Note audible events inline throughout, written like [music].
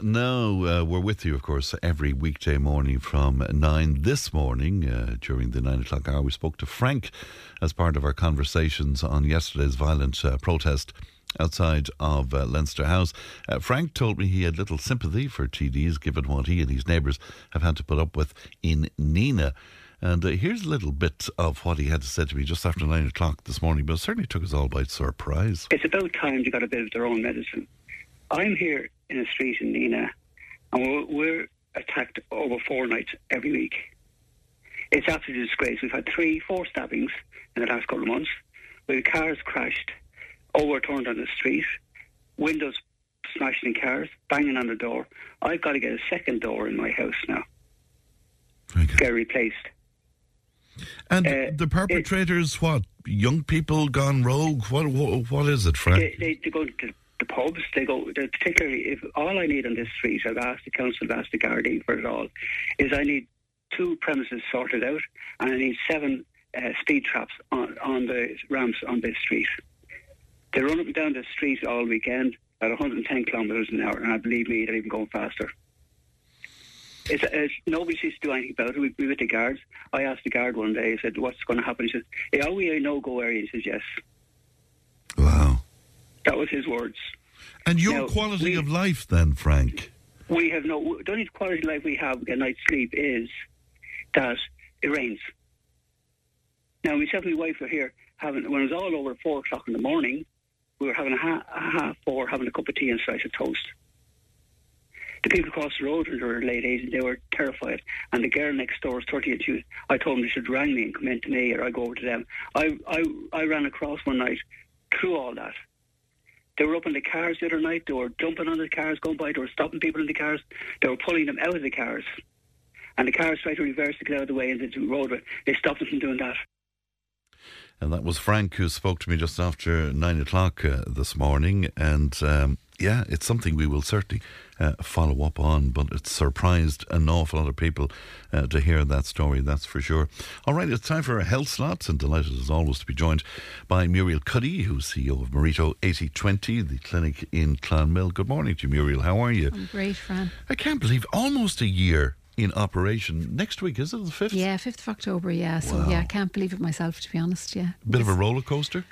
Now, uh, we're with you, of course, every weekday morning from 9. This morning, uh, during the 9 o'clock hour, we spoke to Frank as part of our conversations on yesterday's violent uh, protest outside of uh, Leinster House. Uh, Frank told me he had little sympathy for TDs, given what he and his neighbours have had to put up with in Nenagh. And uh, here's a little bit of what he had to say to me just after 9 o'clock this morning, but it certainly took us all by surprise. It's about time they got a bit of their own medicine. I'm here in a street in Nenagh, and we're, we're attacked over four nights every week. It's absolutely disgrace. We've had three, four stabbings in the last couple of months. We've cars crashed, overturned on the street, windows smashed in cars, banging on the door. I've got to get a second door in my house now. Good. Get replaced. And Uh, the perpetrators, what? Young people gone rogue? What, what, what is it, Frank? They, they, they go to the pubs. They go particularly if all I need on this street, I've asked the council, I've asked the Gardaí for it all, is I need two premises sorted out, and I need seven uh, speed traps on on the ramps on this street. They run up and down the street all weekend at 110 kilometres an hour, and I believe me, they're even going faster. It's, it's, nobody seems to do anything about it. We, we with the guards. I asked the guard one day. I said, "What's going to happen?" He said, "Yeah, are we a no-go area?" He says, "Yes." That was his words. And your Now, quality we- of life, then, Frank? we have no the only quality of life we have a night's sleep is that it rains. Now myself and my wife were here having when it was all over at four o'clock in the morning, we were having a, ha- a half four having a cup of tea and a slice of toast. The people across the road in their late age they were terrified. And the girl next door was thirty and two I told them they should rang me and come in to me or I go over to them. I I I ran across one night through all that. They were up in the cars the other night. They were jumping on the cars, going by. They were stopping people in the cars. They were pulling them out of the cars. And the cars tried to reverse to get out of the way into the roadway. They stopped them from doing that. And that was Frank who spoke to me just after nine o'clock uh, this morning. And um, yeah, it's something we will certainly uh, follow up on, but it surprised an awful lot of people uh, to hear that story, that's for sure. All right, it's time for a health slot, and delighted as always to be joined by Muriel Cuddy, who's CEO of Morito 8020, the clinic in Clonmel. Good morning to you, Muriel. How are you? I'm great, Fran. I can't believe almost a year in operation. Next week, is it the 5th? Yeah, 5th of October, yeah. So, Wow. yeah, I can't believe it myself, to be honest, yeah. Bit of a roller coaster?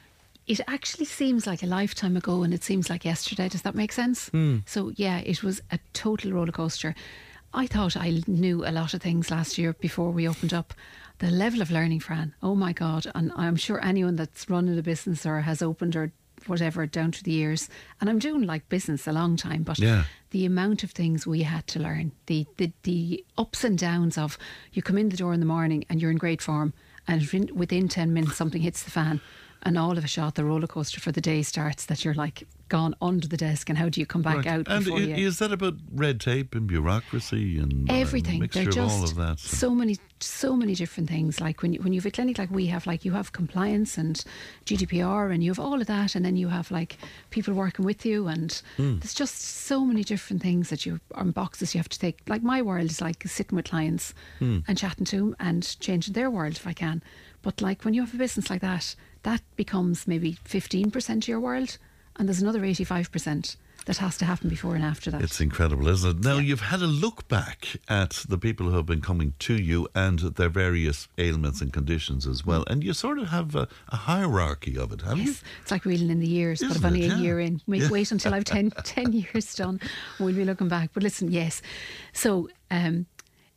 It actually seems like a lifetime ago and it seems like yesterday. Does that make sense? Hmm. So, yeah, it was a total roller coaster. I thought I knew a lot of things last year before we opened up. The level of learning, Fran, oh my God. And I'm sure anyone that's running a business or has opened or whatever down to the years, and I'm doing like business a long time, but Yeah. the amount of things we had to learn, the, the, the ups and downs of you come in the door in the morning and you're in great form, and within 10 minutes something hits the fan, and all of a shot the roller coaster for the day starts that you're like gone under the desk, and how do you come back Right. out? And before i- you, is that about red tape and bureaucracy and uh, everything. mixture They're just all of that? so many, so many different things. Like when you, when you have a clinic like we have, like you have compliance and GDPR, and you have all of that, and then you have like people working with you, and Hmm. there's just so many different things that you on boxes you have to take. Like my world is like sitting with clients Hmm. and chatting to them and changing their world if I can. But like when you have a business like that, that becomes maybe fifteen percent of your world, and there's another eighty-five percent that has to happen before and after that. It's incredible, isn't it? Now, you've had a look back at the people who have been coming to you and their various ailments and conditions as well, and you sort of have a, a hierarchy of it, haven't Yes, it's like reeling in the years, but Isn't I've only a Yeah. year in. Wait, Yeah. wait until I've 10, [laughs] 10 years done. We'll be looking back. But listen, yes. So um,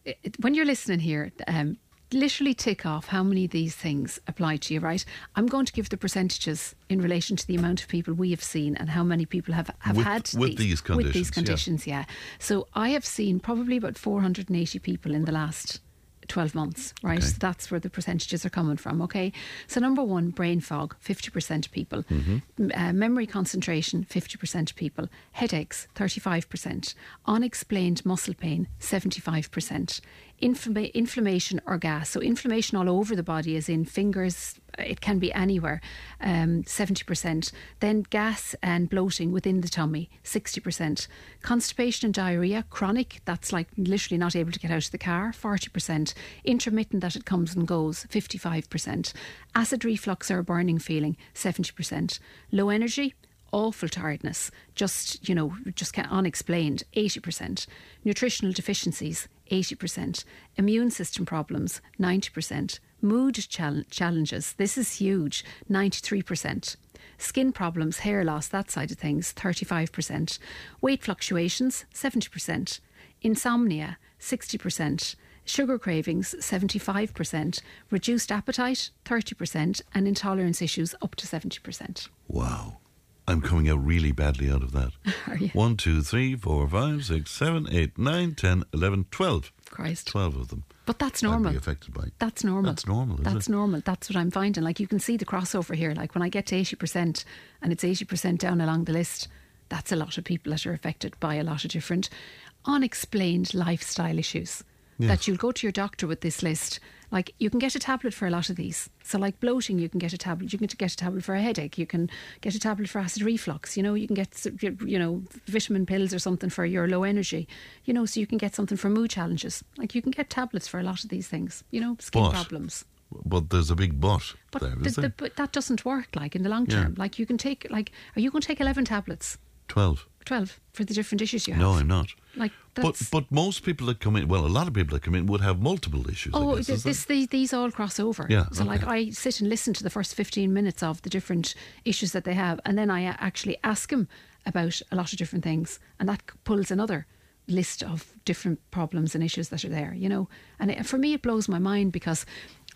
it, when you're listening here, um, literally tick off how many of these things apply to you, right? I'm going to give the percentages in relation to the amount of people we have seen and how many people have, have With- had with these conditions With these conditions, yeah. yeah. So I have seen probably about 480 people in the last 12 months, right? Okay. So that's where the percentages are coming from, okay? So, number one, brain fog, 50% of people. Mm-hmm. Uh, memory concentration, 50% of people. Headaches, 35%. Unexplained muscle pain, 75%. Inflammation or gas. So, inflammation all over the body, is in fingers, it can be anywhere, um, 70%. Then gas and bloating within the tummy, 60%. Constipation and diarrhea, chronic, that's like literally not able to get out of the car, 40%. Intermittent, that it comes and goes, 55%. Acid reflux or a burning feeling, 70%. Low energy, awful tiredness, just, you know, just unexplained, 80%. Nutritional deficiencies, 80%. Immune system problems, 90%. Mood chal- challenges, this is huge, 93%. Skin problems, hair loss, that side of things, 35%. Weight fluctuations, 70%. Insomnia, 60%. Sugar cravings, 75%. Reduced appetite, 30%. And intolerance issues, up to 70%. Wow. I'm coming out really badly out of that. [laughs] Are you? One, two, three, four, five, six, seven, eight, nine, ten, eleven, twelve. Christ. Twelve of them. But that's normal. affected by. That's normal. That's normal, That's it? normal. That's what I'm finding. Like you can see the crossover here. Like when I get to eighty percent and it's eighty percent down along the list, that's a lot of people that are affected by a lot of different unexplained lifestyle issues. Yes. That you'll go to your doctor with this list. Like you can get a tablet for a lot of these. So like bloating, you can get a tablet. You can get a tablet for a headache. You can get a tablet for acid reflux. You know, you can get you know vitamin pills or something for your low energy. You know, so you can get something for mood challenges. Like you can get tablets for a lot of these things. You know, skin But- problems. But there's a big but, But, there, the, the, but that doesn't work. Like in the long Yeah. term, like you can take like are you going to take eleven tablets, Twelve. Twelve for the different issues you have? No, I'm not. Like But that's, but most people that come in, well, a lot of people that come in would have multiple issues. Oh, guess, th- this, these, these all cross over. Yeah, So, like. I sit and listen to the first 15 minutes of the different issues that they have, and then I uh, actually ask them about a lot of different things, and that pulls another list of different problems and issues that are there, you know. And it, for me, it blows my mind because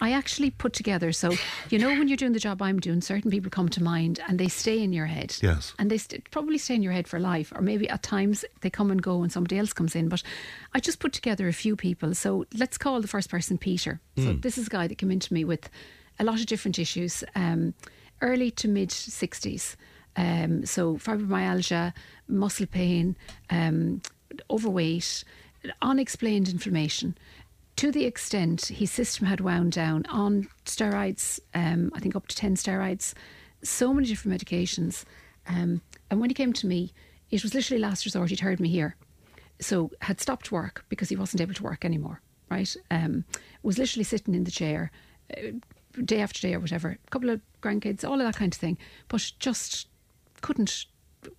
I actually put together. So, you know, when you're doing the job I'm doing, certain people come to mind and they stay in your head. Yes. And they st- probably stay in your head for life, or maybe at times they come and go and somebody else comes in. But I just put together a few people. So let's call the first person Peter. So this is a guy that came into me with a lot of different issues, um, early to mid 60s. Um, so fibromyalgia, muscle pain, um, overweight, unexplained inflammation. To the extent his system had wound down on steroids, um, I think up to 10 steroids, so many different medications. Um, and when he came to me, it was literally last resort. He'd heard me here. So had stopped work because he wasn't able to work anymore, right? Um, was literally sitting in the chair uh, day after day or whatever, a couple of grandkids, all of that kind of thing, but just couldn't,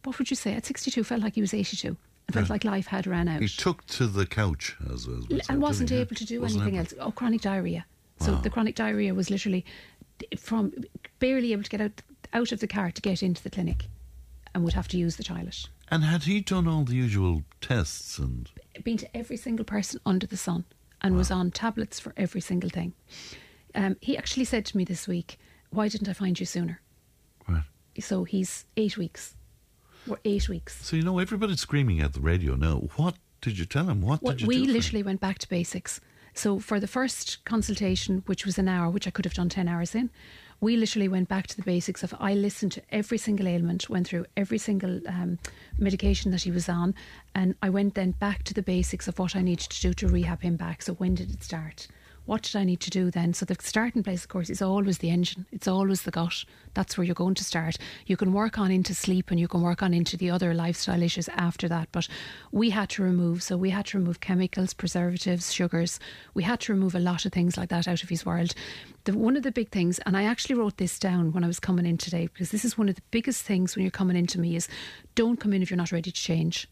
what would you say, at 62 felt like he was 82. It felt like life had ran out He took to the couch, as, as said, and wasn't able to do Wasn't anything able. else. Oh, chronic diarrhea. So the chronic diarrhea was literally from barely able to get out out of the car to get into the clinic, and would have to use the toilet. And had he done all the usual tests and Been to every single person under the sun, and was on tablets for every single thing. Um, he actually said to me this week, "Why didn't I find you sooner?" right. So he's eight weeks. We're eight weeks. So you know everybody's screaming at the radio now. What did you tell him? What Well, did you we him? literally went back to basics. So for the first consultation, which was an hour, which I could have done 10 hours in, we literally went back to the basics of I listened to every single ailment, went through every single um, medication that he was on, and I went then back to the basics of what I needed to do to rehab him back. So when did it start? What did I need to do then? So the starting place, of course, is always the engine. It's always the gut. That's where you're going to start. You can work on into sleep and you can work on into the other lifestyle issues after that. But we had to remove, so we had to remove chemicals, preservatives, sugars. We had to remove a lot of things like that out of his world. The, one of the big things, and I actually wrote this down when I was coming in today, because this is one of the biggest things when you're coming into me is don't come in if you're not ready to change.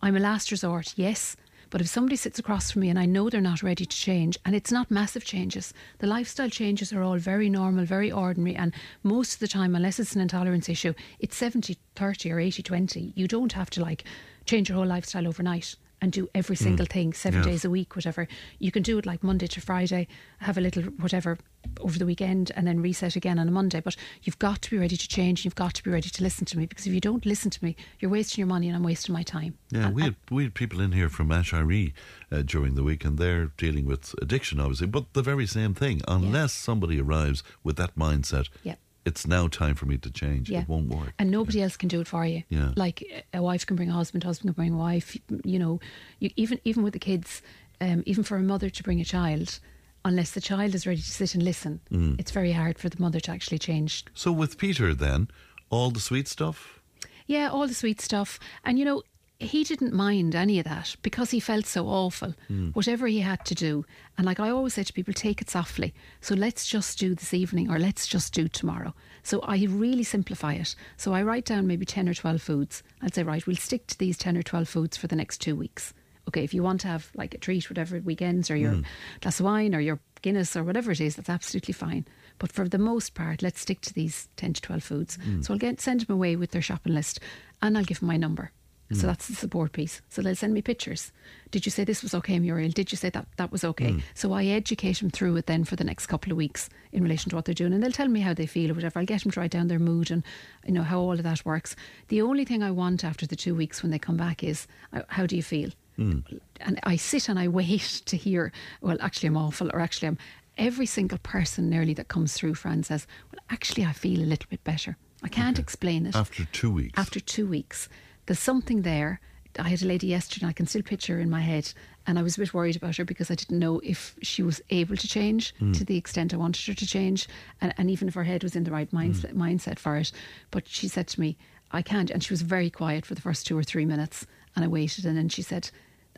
I'm a last resort, yes. But if somebody sits across from me and I know they're not ready to change, and it's not massive changes, the lifestyle changes are all very normal, very ordinary, and most of the time, unless it's an intolerance issue, it's 70 30 or 80 20. You don't have to like change your whole lifestyle overnight and do every single thing seven Yes. days a week, whatever. You can do it like Monday to Friday, have a little whatever over the weekend, and then reset again on a Monday. But you've got to be ready to change. You've got to be ready to listen to me because if you don't listen to me, you're wasting your money and I'm wasting my time. Yeah, And- we had, we had people in here from Aiséirí uh, during the week, and they're dealing with addiction, obviously, but the very same thing. Unless somebody arrives with that mindset, Yeah. It's now time for me to change. Yeah. It won't work. And nobody else can do it for you. Yeah. Like a wife can bring a husband, husband can bring a wife. You know, you, even even with the kids, um, even for a mother to bring a child, unless the child is ready to sit and listen, Mm. it's very hard for the mother to actually change. So with Peter, then, all the sweet stuff. Yeah, all the sweet stuff. And you know, he didn't mind any of that because he felt so awful, hmm. whatever he had to do. And like I always say to people, take it softly. So let's just do this evening or let's just do tomorrow. So I really simplify it. So I write down maybe 10 or 12 foods. I'd say, right, we'll stick to these 10 or 12 foods for the next two weeks. Okay, if you want to have like a treat, whatever weekends, or your hmm. glass of wine, or your Guinness, or whatever it is, that's absolutely fine. But for the most part, let's stick to these 10 to 12 foods. Hmm. So I'll get send them away with their shopping list and I'll give them my number. So mm. that's the support piece. So they'll send me pictures. Did you say this was okay, Muriel? Did you say that that was okay? Mm. So I educate them through it then for the next couple of weeks in relation to what they're doing, and they'll tell me how they feel or whatever. I'll get them to write down their mood and you know how all of that works. The only thing I want after the two weeks when they come back is uh, how do you feel? Mm. And I sit and I wait [laughs] to hear. Well, actually, I'm awful, or actually, I'm. Every single person nearly that comes through, Fran says, "Well, actually, I feel a little bit better." I can't explain it After two weeks. after two weeks. There's something there. I had a lady yesterday, and I can still picture her in my head, and I was a bit worried about her because I didn't know if she was able to change hmm. to the extent I wanted her to change, and, and even if her head was in the right hmm. mindset, mindset for it. But she said to me, I can't. And she was very quiet for the first two or three minutes, and I waited, and then she said,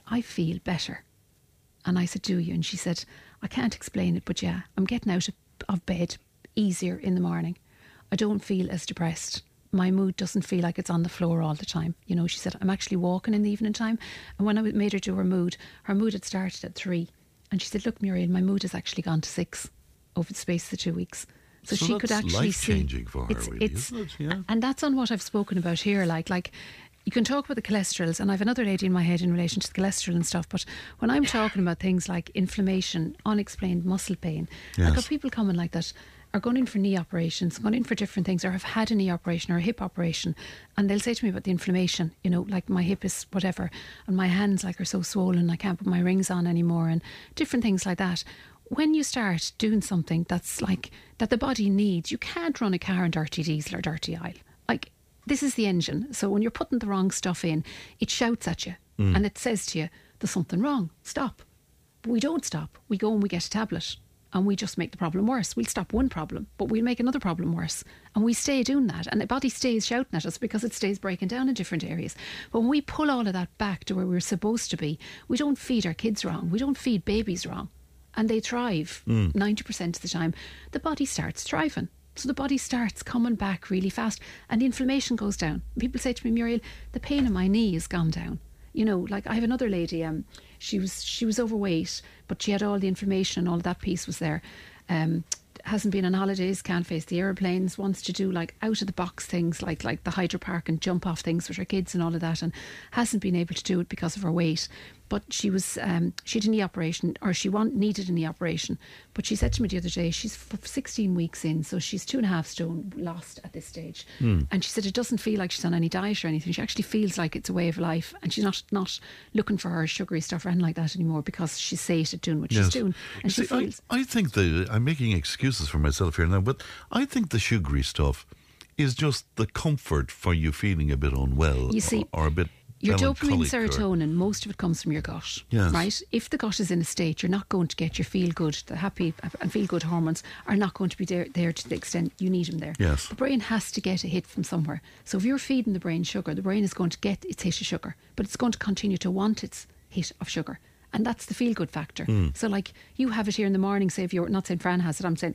I feel better. And I said, Do you? And she said, I can't explain it, but yeah, I'm getting out of, of bed easier in the morning. I don't feel as depressed. My mood doesn't feel like it's on the floor all the time. You know, she said, I'm actually walking in the evening time. And when I made her do her mood, her mood had started at three. And she said, Look, Muriel, my mood has actually gone to six over the space of the two weeks. So, So she could actually see. her, it's, really, it's, it? Yeah. And that's on what I've spoken about here. Like, like you can talk about the cholesterols, and I've another lady in my head in relation to the cholesterol and stuff. But when I'm talking about things like inflammation, unexplained muscle pain, I've got people coming like that are going in for knee operations, going in for different things, or have had a knee operation or a hip operation, and they'll say to me about the inflammation. You know, like my hip is whatever, and my hands like are so swollen, I can't put my rings on anymore, and different things like that. When you start doing something that's like that the body needs, you can't run a car in dirty diesel or dirty oil. Like this is the engine. So when you're putting the wrong stuff in, it shouts at you mm. and it says to you, "There's something wrong. Stop." But we don't stop. We go and we get a tablet and we just make the problem worse. We'll stop one problem, but we'll make another problem worse. And we stay doing that. And the body stays shouting at us because it stays breaking down in different areas. But when we pull all of that back to where we're supposed to be, we don't feed our kids wrong. We don't feed babies wrong. And they thrive mm. 90% of the time. The body starts thriving. So the body starts coming back really fast and the inflammation goes down. People say to me, Muriel, the pain in my knee has gone down you know, like I have another lady. Um, she was she was overweight, but she had all the information and all that piece was there. Um, hasn't been on holidays, can't face the airplanes, wants to do like out of the box things like like the hydro park and jump off things with her kids and all of that, and hasn't been able to do it because of her weight. But she was um, she had a knee operation, or she want, needed a knee operation. But she said to me the other day, she's f- 16 weeks in, so she's two and a half stone lost at this stage. And she said it doesn't feel like she's on any diet or anything. She actually feels like it's a way of life, and she's not not looking for her sugary stuff or anything like that anymore because she's sated doing what she's doing, and she See, I, feels. I think the I'm making excuses for myself here now, but I think the sugary stuff is just the comfort for you feeling a bit unwell You see, or, or a bit Your dopamine, melancholic or- serotonin, most of it comes from your gut. Yes. Right? If the gut is in a state, you're not going to get your feel good, the happy and feel good hormones are not going to be there, there to the extent you need them there. Yes. The brain has to get a hit from somewhere. So if you're feeding the brain sugar, the brain is going to get its hit of sugar, but it's going to continue to want its hit of sugar. And that's the feel good factor. Hmm. So, like, you have it here in the morning, say, if you're not saying Fran has it, I'm saying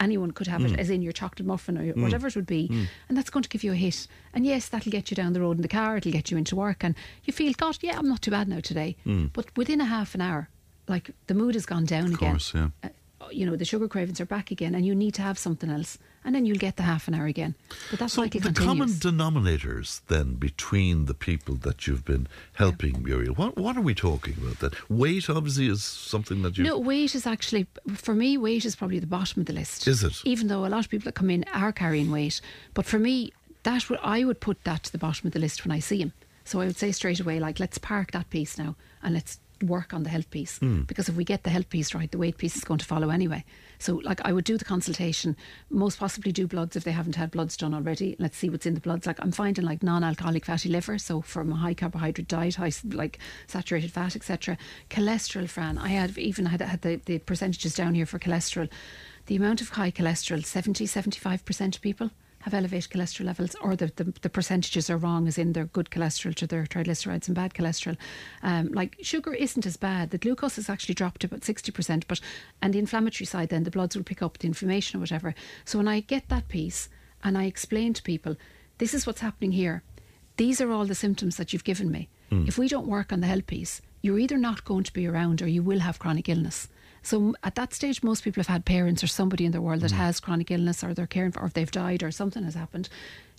anyone could have Hmm. it, as in your chocolate muffin or your, whatever it would be, and that's going to give you a hit. And yes, that'll get you down the road in the car, it'll get you into work, and you feel, God, yeah, I'm not too bad now today. But within a half an hour, like the mood has gone down again. course, yeah. Uh, you know, the sugar cravings are back again, and you need to have something else, and then you'll get the half an hour again. But that's So like it the common denominators then between the people that you've been helping, Muriel, what what are we talking about? That weight obviously is something that you No, weight is actually for me. Weight is probably the bottom of the list. Is it? Even though a lot of people that come in are carrying weight, but for me, that would I would put that to the bottom of the list when I see him. So I would say straight away, like, let's park that piece now and let's work on the health piece. Hmm. Because if we get the health piece right, the weight piece is going to follow anyway. So, like, I would do the consultation, most possibly do bloods if they haven't had bloods done already. Let's see what's in the bloods. Like, I'm finding like non-alcoholic fatty liver, so from a high carbohydrate diet, high like saturated fat, etc. Cholesterol, Fran. I had even had, had the, the percentages down here for cholesterol. The amount of high cholesterol, 70, 75% of people have elevated cholesterol levels, or the, the, the percentages are wrong, as in they're good cholesterol to their triglycerides and bad cholesterol. Um, like sugar isn't as bad. The glucose has actually dropped about 60%, but and the inflammatory side, then the bloods will pick up the inflammation or whatever. So when I get that piece and I explain to people, this is what's happening here. These are all the symptoms that you've given me. Mm. If we don't work on the health piece, you're either not going to be around or you will have chronic illness. So at that stage, most people have had parents or somebody in their world that mm. has chronic illness or they're caring for, or they've died or something has happened.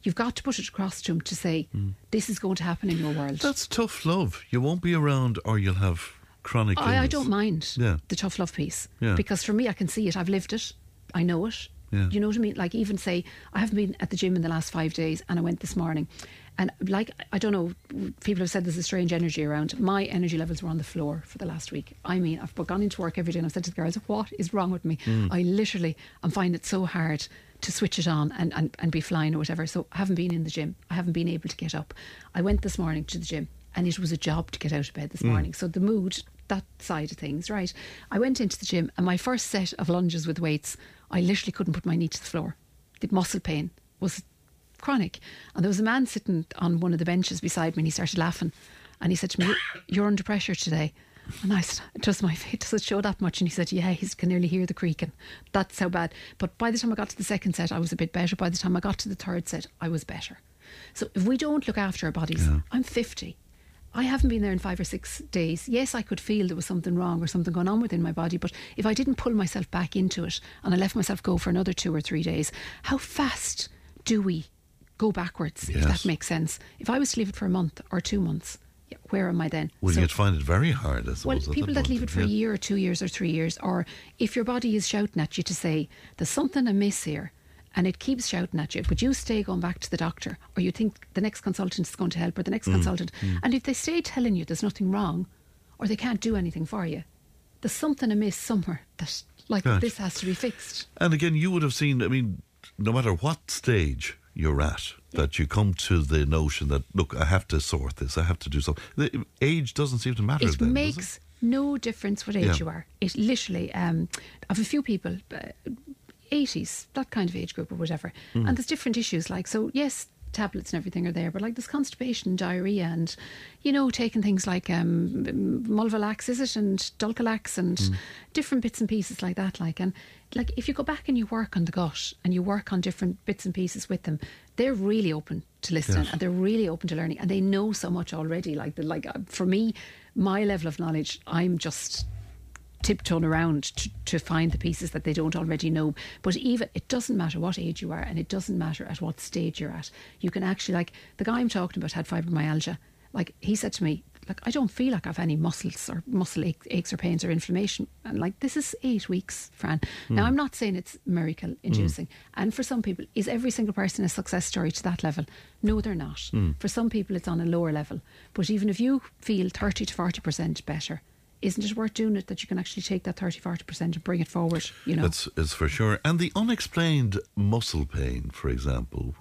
You've got to put it across to them to say, mm. this is going to happen in your world. That's tough love. You won't be around or you'll have chronic illness. I, I don't mind yeah. the tough love piece. Yeah. Because for me, I can see it. I've lived it. I know it. Yeah. You know what I mean? Like even say I haven't been at the gym in the last five days, and I went this morning, and like I don't know, people have said there's a strange energy around. My energy levels were on the floor for the last week. I mean, I've gone into work every day, and I've said to the girls, "What is wrong with me? Mm. I literally I'm finding it so hard." To switch it on and, and, and be flying or whatever. So I haven't been in the gym. I haven't been able to get up. I went this morning to the gym and it was a job to get out of bed this mm. morning. So the mood, that side of things, right? I went into the gym and my first set of lunges with weights I literally couldn't put my knee to the floor. The muscle pain was chronic. And there was a man sitting on one of the benches beside me and he started laughing. And he said to me, You're under pressure today. And I said, Does my feet does [laughs] it show that much? And he said, Yeah, he can nearly hear the creaking. That's how bad. But by the time I got to the second set, I was a bit better. By the time I got to the third set, I was better. So if we don't look after our bodies, yeah. I'm 50. I haven't been there in five or six days. Yes, I could feel there was something wrong or something going on within my body, but if I didn't pull myself back into it and I left myself go for another two or three days, how fast do we go backwards, yes. if that makes sense? If I was to leave it for a month or two months, where am I then? Well, so, you'd find it very hard, I suppose. Well, people that, that leave it for yeah. a year or two years or three years, or if your body is shouting at you to say, there's something amiss here, and it keeps shouting at you. would you stay going back to the doctor, or you think the next consultant is going to help, or the next mm. consultant. Mm. And if they stay telling you there's nothing wrong, or they can't do anything for you, there's something amiss somewhere that, like, this has to be fixed. And again, you would have seen, I mean, no matter what stage you're at, that you come to the notion that, look, I have to sort this, I have to do something. The age doesn't seem to matter. It then, makes it? no difference what age yeah. you are. It literally, um, have a few people. Uh, 80s, that kind of age group or whatever. Mm. And there's different issues. Like, so yes, tablets and everything are there, but like this constipation, diarrhea, and you know, taking things like um, Mulvalax, is it, and Dulcolax, and mm. different bits and pieces like that. Like, and like if you go back and you work on the gut and you work on different bits and pieces with them, they're really open to listening yes. and they're really open to learning, and they know so much already. Like, the, like uh, for me, my level of knowledge, I'm just tiptoeing around to, to find the pieces that they don't already know. But even it doesn't matter what age you are, and it doesn't matter at what stage you're at. You can actually like the guy I'm talking about had fibromyalgia. Like he said to me, like I don't feel like I've any muscles or muscle aches or pains or inflammation. And like this is eight weeks, Fran. Mm. Now I'm not saying it's miracle inducing. Mm. And for some people, is every single person a success story to that level? No, they're not. Mm. For some people, it's on a lower level. But even if you feel thirty to forty percent better, isn't it worth doing it that you can actually take that 30 40% and bring it forward you know it's, it's for sure and the unexplained muscle pain for example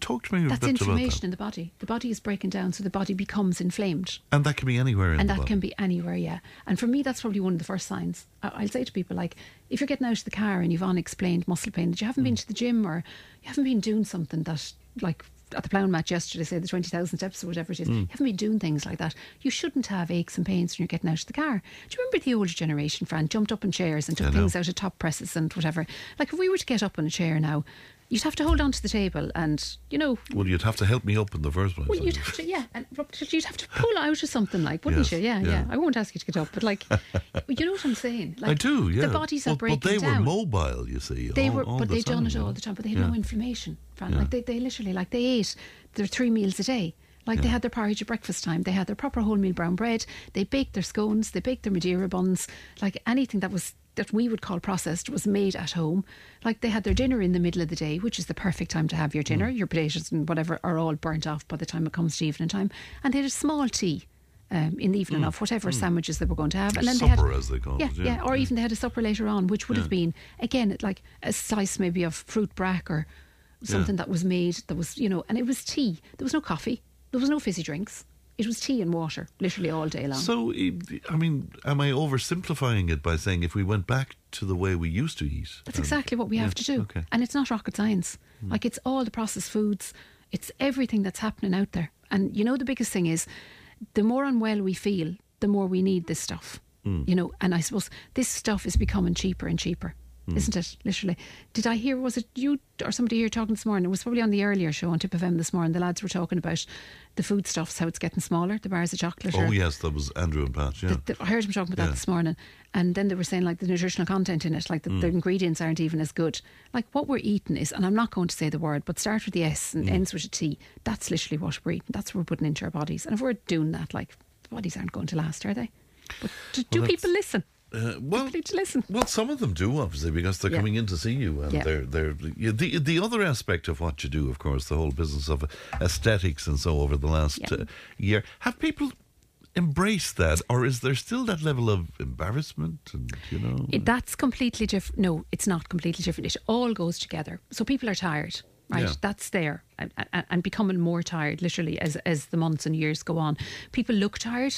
talk to me that's inflammation that. in the body the body is breaking down so the body becomes inflamed and that can be anywhere and that body. can be anywhere yeah and for me that's probably one of the first signs I'll say to people like if you're getting out of the car and you've unexplained muscle pain that you haven't mm. been to the gym or you haven't been doing something that like at the plough match yesterday, say the 20,000 steps or whatever it is, mm. you haven't been doing things like that. You shouldn't have aches and pains when you're getting out of the car. Do you remember the older generation, Fran, jumped up in chairs and took things out of top presses and whatever? Like if we were to get up in a chair now, you'd have to hold on to the table and, you know. Well, you'd have to help me up in the first place. Well, you'd have to, yeah. And you'd have to pull out of something like, wouldn't yes, you? Yeah, yeah, yeah, I won't ask you to get up, but like, you know what I'm saying? Like, I do, yeah. The bodies are but, breaking But they down. were mobile, you see. They all, were, all but the they done time, it all the time, but they had yeah. no inflammation. Fran. Yeah. Like, they, they literally, like, they ate their three meals a day. Like they had their porridge at breakfast time, they had their proper wholemeal brown bread, they baked their scones, they baked their Madeira buns, like anything that was that we would call processed was made at home. Like they had their dinner in the middle of the day, which is the perfect time to have your Mm. dinner. Your potatoes and whatever are all burnt off by the time it comes to evening time, and they had a small tea. Um, in the evening of whatever sandwiches they were going to have, and then they Mm. Supper, had as they call yeah, it, yeah, yeah, or yeah. even they had a supper later on, which would have been again like a slice maybe of fruit brack or something that was made that was you know, and it was tea. There was no coffee. There was no fizzy drinks. It was tea and water, literally all day long. So, I mean, am I oversimplifying it by saying if we went back to the way we used to eat? That's exactly what we have to do. Okay. And it's not rocket science. Mm. Like it's all the processed foods, it's everything that's happening out there. And you know, the biggest thing is the more unwell we feel, the more we need this stuff. Mm. You know, and I suppose this stuff is becoming cheaper and cheaper. Mm. Isn't it? Literally. Did I hear, was it you or somebody here talking this morning? It was probably on the earlier show on Tipp FM this morning. The lads were talking about the foodstuffs, how it's getting smaller, the bars of chocolate. Oh, yes, that was Andrew and Pat, yeah. The, the, I heard him talking about yeah. that this morning. And then they were saying, like, the nutritional content in it, like, the, mm. the, ingredients aren't even as good. Like, what we're eating is, and I'm not going to say the word, but start with the S and mm. ends with a T. That's literally what we're eating. That's what we're putting into our bodies. And if we're doing that, like, the bodies aren't going to last, are they? But do, well, do people listen? Uh, well, to listen. Well, some of them do, obviously, because they're yeah. coming in to see you, and yeah. they're they're yeah, the the other aspect of what you do, of course, the whole business of aesthetics and so over the last uh, year. Have people embraced that, or is there still that level of embarrassment? And you know, it, that's completely different. No, it's not completely different. It all goes together. So people are tired right? Yeah. That's there and, and, becoming more tired, literally, as as the months and years go on. People look tired.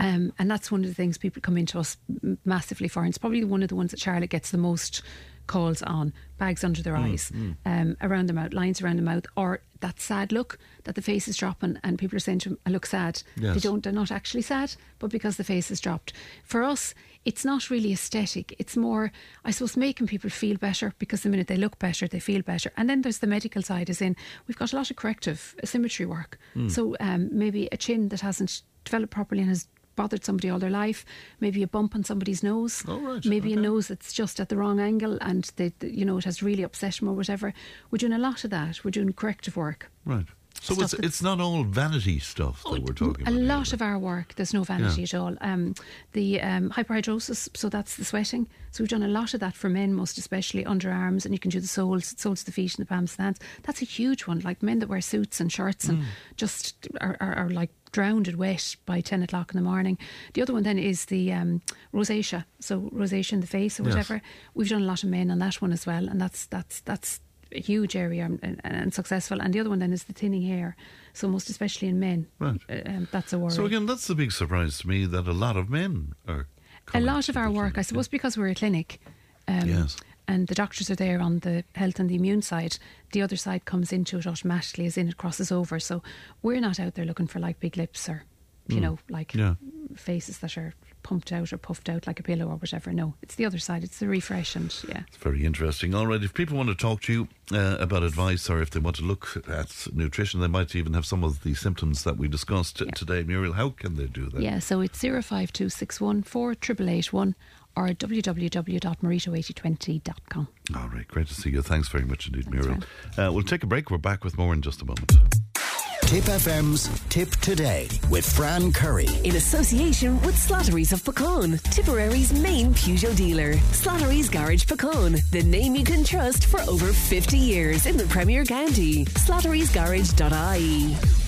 Um, and that's one of the things people come into us massively for. And it's probably one of the ones that Charlotte gets the most calls on bags under their mm, eyes, mm. Um, around the mouth, lines around the mouth, or that sad look that the face is dropping, and people are saying to them, "I look sad." Yes. They don't. They're not actually sad, but because the face is dropped. For us, it's not really aesthetic. It's more, I suppose, making people feel better because the minute they look better, they feel better. And then there's the medical side, as in we've got a lot of corrective symmetry work. Mm. So um, maybe a chin that hasn't developed properly and has bothered somebody all their life. Maybe a bump on somebody's nose. Oh, right. Maybe okay. a nose that's just at the wrong angle and they, you know it has really upset them or whatever. We're doing a lot of that. We're doing corrective work. Right. So it's, it's not all vanity stuff that oh, we're talking a about. A lot here. of our work, there's no vanity yeah. at all. Um, the um, hyperhidrosis, so that's the sweating. So we've done a lot of that for men, most especially underarms, and you can do the soles, soles of the feet and the palms of the hands. That's a huge one. Like men that wear suits and shirts and mm. just are, are, are like drowned and wet by 10 o'clock in the morning. The other one then is the um, rosacea, so rosacea in the face or whatever. Yes. We've done a lot of men on that one as well, and that's that's that's a huge area and, and, successful. And the other one then is the thinning hair. So most especially in men, right. Uh, um, that's a worry. So again, that's the big surprise to me that a lot of men are. A lot of our work, I suppose, because we're a clinic. Um, yes. And the doctors are there on the health and the immune side. The other side comes into it automatically, as in it crosses over. So we're not out there looking for like big lips or, you mm. know, like yeah. faces that are pumped out or puffed out like a pillow or whatever. No, it's the other side. It's the refresh and yeah. It's very interesting. All right, if people want to talk to you uh, about advice or if they want to look at nutrition, they might even have some of the symptoms that we discussed yeah. today. Muriel, how can they do that? Yeah, so it's 05261 4881 or www.marito8020.com. All right, great to see you. Thanks very much indeed, Muriel. Uh, we'll take a break. We're back with more in just a moment. Tipp FM's Tipp Today with Fran Curry. In association with Slattery's of Puckane, Tipperary's main Peugeot dealer. Slattery's Garage Puckane, the name you can trust for over 50 years in the Premier County. Slattery'sGarage.ie.